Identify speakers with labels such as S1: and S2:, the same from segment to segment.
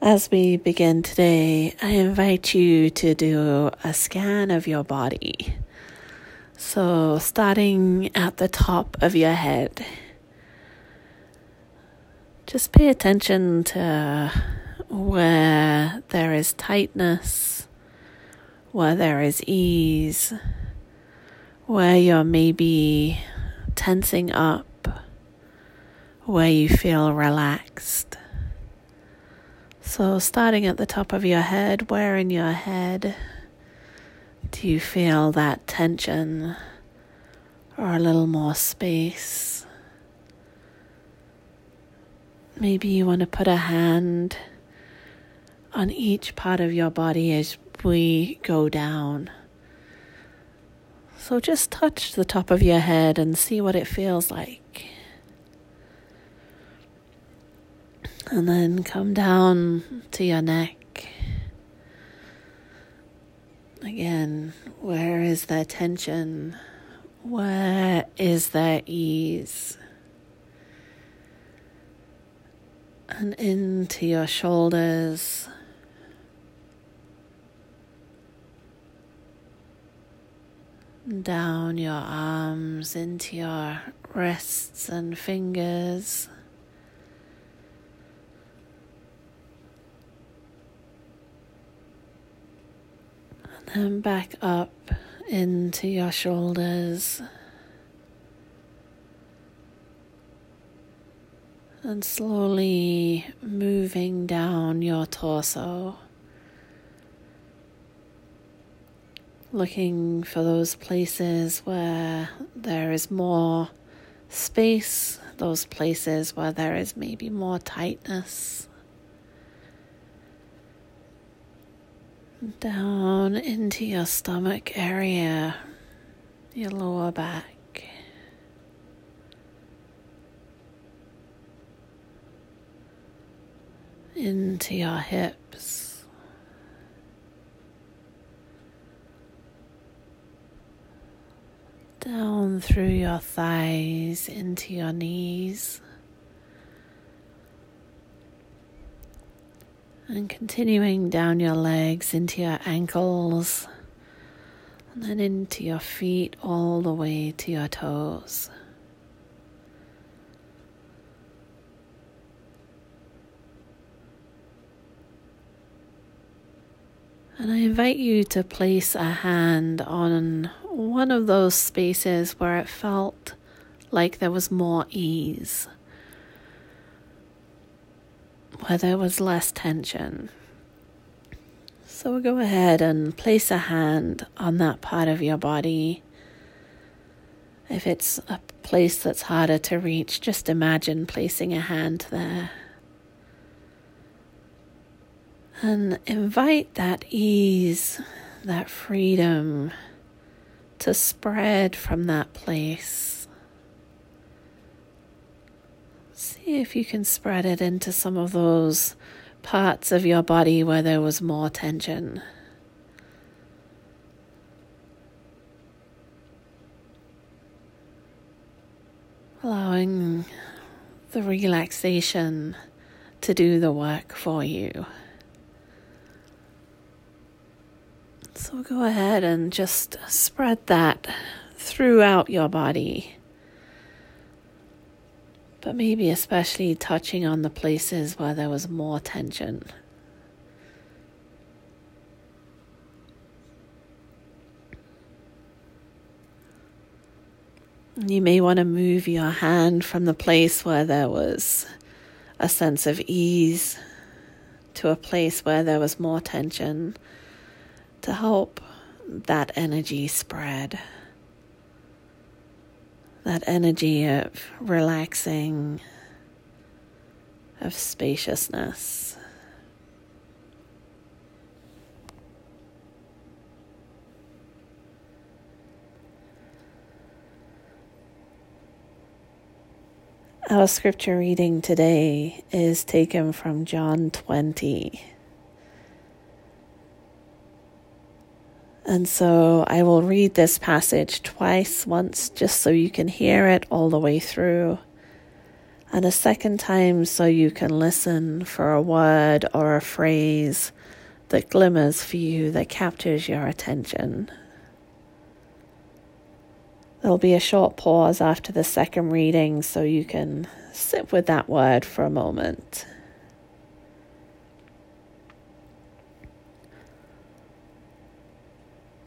S1: As we begin today, I invite you to do a scan of your body. So, starting at the top of your head, just pay attention to where there is tightness, where there is ease, where you're maybe tensing up, where you feel relaxed. So, starting at the top of your head, where in your head do you feel that tension or a little more space? Maybe you want to put a hand on each part of your body as we go down. So just touch the top of your head and see what it feels like. And then come down to your neck. Again, where is there tension? Where is there ease? And into your shoulders. Down your arms into your wrists and fingers. And back up into your shoulders. And slowly moving down your torso. Looking for those places where there is more space, those places where there is maybe more tightness. Down into your stomach area, your lower back. Into your hips, down through your thighs into your knees. And continuing down your legs into your ankles, and then into your feet all the way to your toes. And I invite you to place a hand on one of those spaces where it felt like there was more ease where there was less tension. So we'll go ahead and place a hand on that part of your body. If it's a place that's harder to reach, just imagine placing a hand there. And invite that ease, that freedom to spread from that place. See if you can spread it into some of those parts of your body where there was more tension. Allowing the relaxation to do the work for you. So go ahead and just spread that throughout your body but maybe especially touching on the places where there was more tension. You may want to move your hand from the place where there was a sense of ease to a place where there was more tension to help that energy spread that energy of relaxing, of spaciousness. Our scripture reading today is taken from John 20. And so I will read this passage twice, once just so you can hear it all the way through. And a second time so you can listen for a word or a phrase that glimmers for you, that captures your attention. There'll be a short pause after the second reading so you can sit with that word for a moment.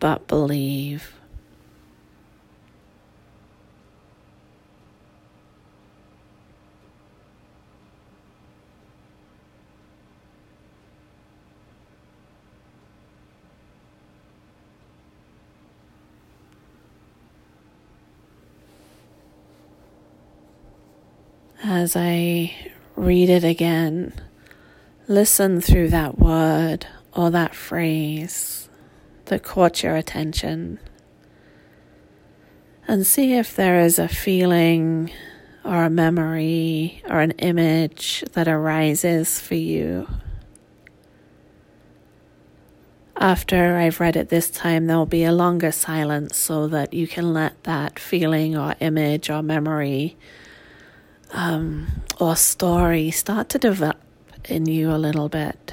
S1: but believe. as I read it again, listen through that word or that phrase that caught your attention and see if there is a feeling or a memory or an image that arises for you. After I've read it this time, there'll be a longer silence so that you can let that feeling or image or memory um, or story start to develop in you a little bit.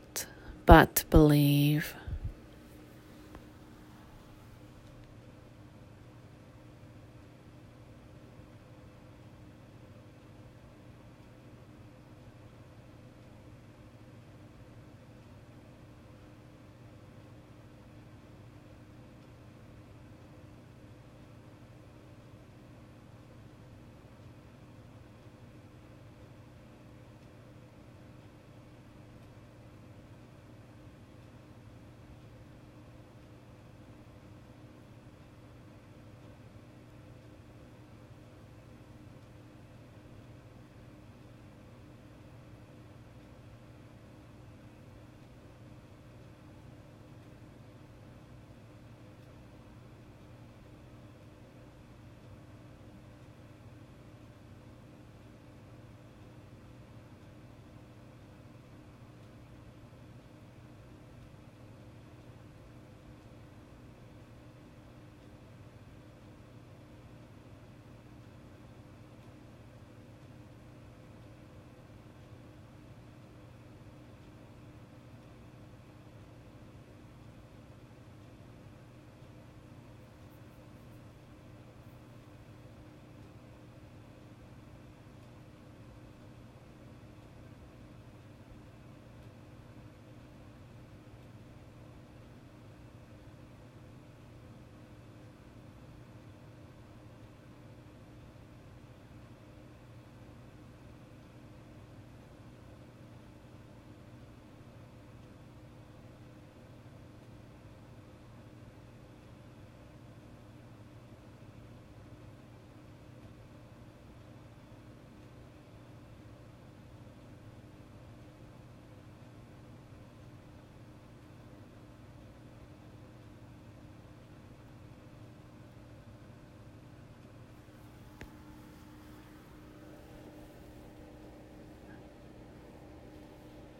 S1: but believe.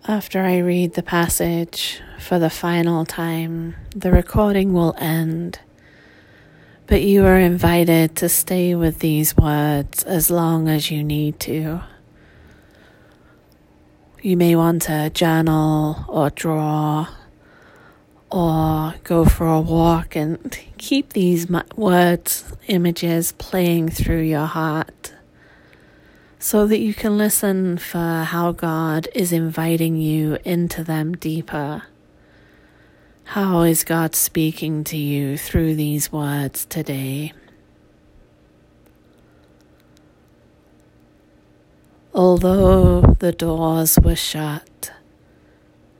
S1: After I read the passage for the final time, the recording will end. But you are invited to stay with these words as long as you need to. You may want to journal or draw or go for a walk and keep these words, images playing through your heart so that you can listen for how God is inviting you into them deeper. How is God speaking to you through these words today? Although the doors were shut,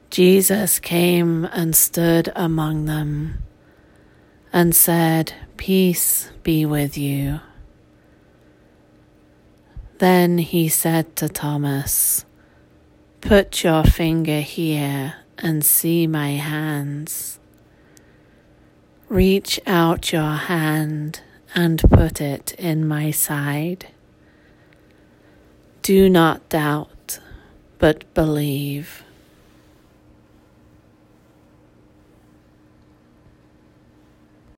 S1: Jesus came and stood among them and said, Peace be with you. Then he said to Thomas, Put your finger here and see my hands. Reach out your hand and put it in my side. Do not doubt, but believe.